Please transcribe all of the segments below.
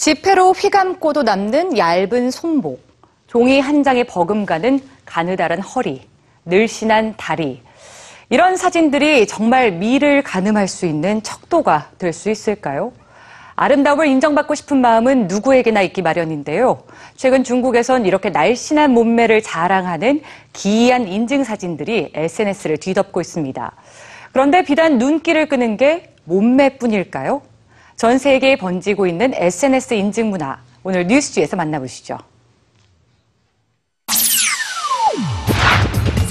지폐로 휘감고도 남는 얇은 손목, 종이 한 장에 버금가는 가느다란 허리, 늘씬한 다리. 이런 사진들이 정말 미를 가늠할 수 있는 척도가 될 수 있을까요? 아름다움을 인정받고 싶은 마음은 누구에게나 있기 마련인데요. 최근 중국에선 이렇게 날씬한 몸매를 자랑하는 기이한 인증 사진들이 SNS를 뒤덮고 있습니다. 그런데 비단 눈길을 끄는 게 몸매뿐일까요? 전 세계에 번지고 있는 SNS 인증 문화. 오늘 뉴스지에서 만나보시죠.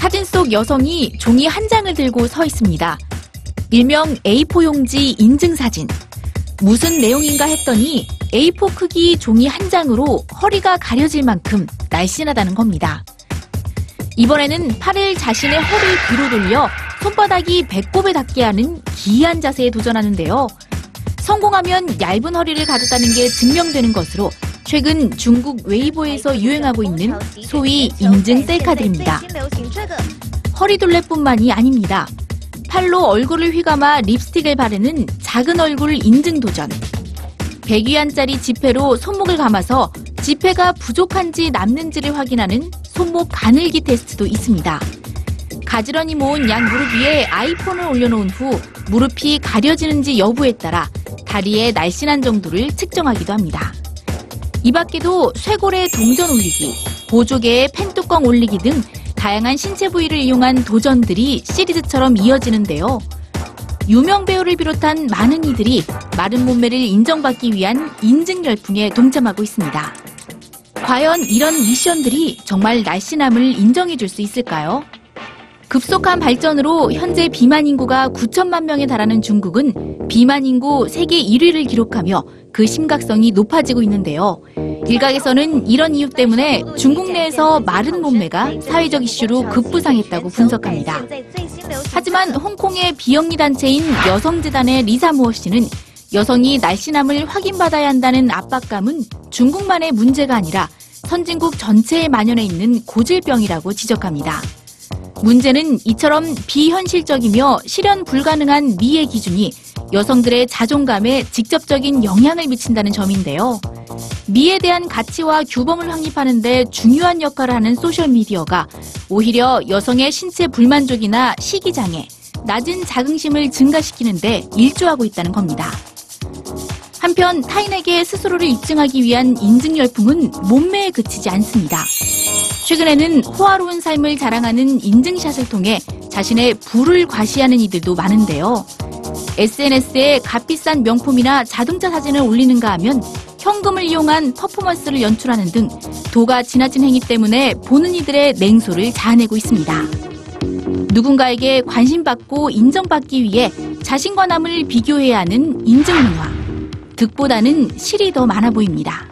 사진 속 여성이 종이 한 장을 들고 서 있습니다. 일명 A4 용지 인증 사진. 무슨 내용인가 했더니 A4 크기 종이 한 장으로 허리가 가려질 만큼 날씬하다는 겁니다. 이번에는 팔을 자신의 허리 뒤로 돌려 손바닥이 배꼽에 닿게 하는 기이한 자세에 도전하는데요. 성공하면 얇은 허리를 가졌다는 게 증명되는 것으로 최근 중국 웨이보에서 유행하고 있는 소위 인증 셀카들입니다. 허리둘레뿐만이 아닙니다. 팔로 얼굴을 휘감아 립스틱을 바르는 작은 얼굴 인증 도전. 100위안짜리 지폐로 손목을 감아서 지폐가 부족한지 남는지를 확인하는 손목 가늘기 테스트도 있습니다. 가지런히 모은 양 무릎 위에 아이폰을 올려놓은 후 무릎이 가려지는지 여부에 따라 다리의 날씬한 정도를 측정하기도 합니다. 이 밖에도 쇄골에 동전 올리기, 보조개에 펜뚜껑 올리기 등 다양한 신체 부위를 이용한 도전들이 시리즈처럼 이어지는데요. 유명 배우를 비롯한 많은 이들이 마른 몸매를 인정받기 위한 인증 열풍에 동참하고 있습니다. 과연 이런 미션들이 정말 날씬함을 인정해 줄 수 있을까요? 급속한 발전으로 현재 비만 인구가 9천만 명에 달하는 중국은 비만 인구 세계 1위를 기록하며 그 심각성이 높아지고 있는데요. 일각에서는 이런 이유 때문에 중국 내에서 마른 몸매가 사회적 이슈로 급부상했다고 분석합니다. 하지만 홍콩의 비영리 단체인 여성재단의 리사 무어 씨는 여성이 날씬함을 확인받아야 한다는 압박감은 중국만의 문제가 아니라 선진국 전체에 만연해 있는 고질병이라고 지적합니다. 문제는 이처럼 비현실적이며 실현 불가능한 미의 기준이 여성들의 자존감에 직접적인 영향을 미친다는 점인데요. 미에 대한 가치와 규범을 확립하는데 중요한 역할을 하는 소셜미디어가 오히려 여성의 신체 불만족이나 시기장애, 낮은 자긍심을 증가시키는데 일조하고 있다는 겁니다. 한편 타인에게 스스로를 입증하기 위한 인증 열풍은 몸매에 그치지 않습니다. 최근에는 호화로운 삶을 자랑하는 인증샷을 통해 자신의 부를 과시하는 이들도 많은데요. SNS에 값비싼 명품이나 자동차 사진을 올리는가 하면 현금을 이용한 퍼포먼스를 연출하는 등 도가 지나친 행위 때문에 보는 이들의 냉소를 자아내고 있습니다. 누군가에게 관심받고 인정받기 위해 자신과 남을 비교해야 하는 인증 문화. 득보다는 실이 더 많아 보입니다.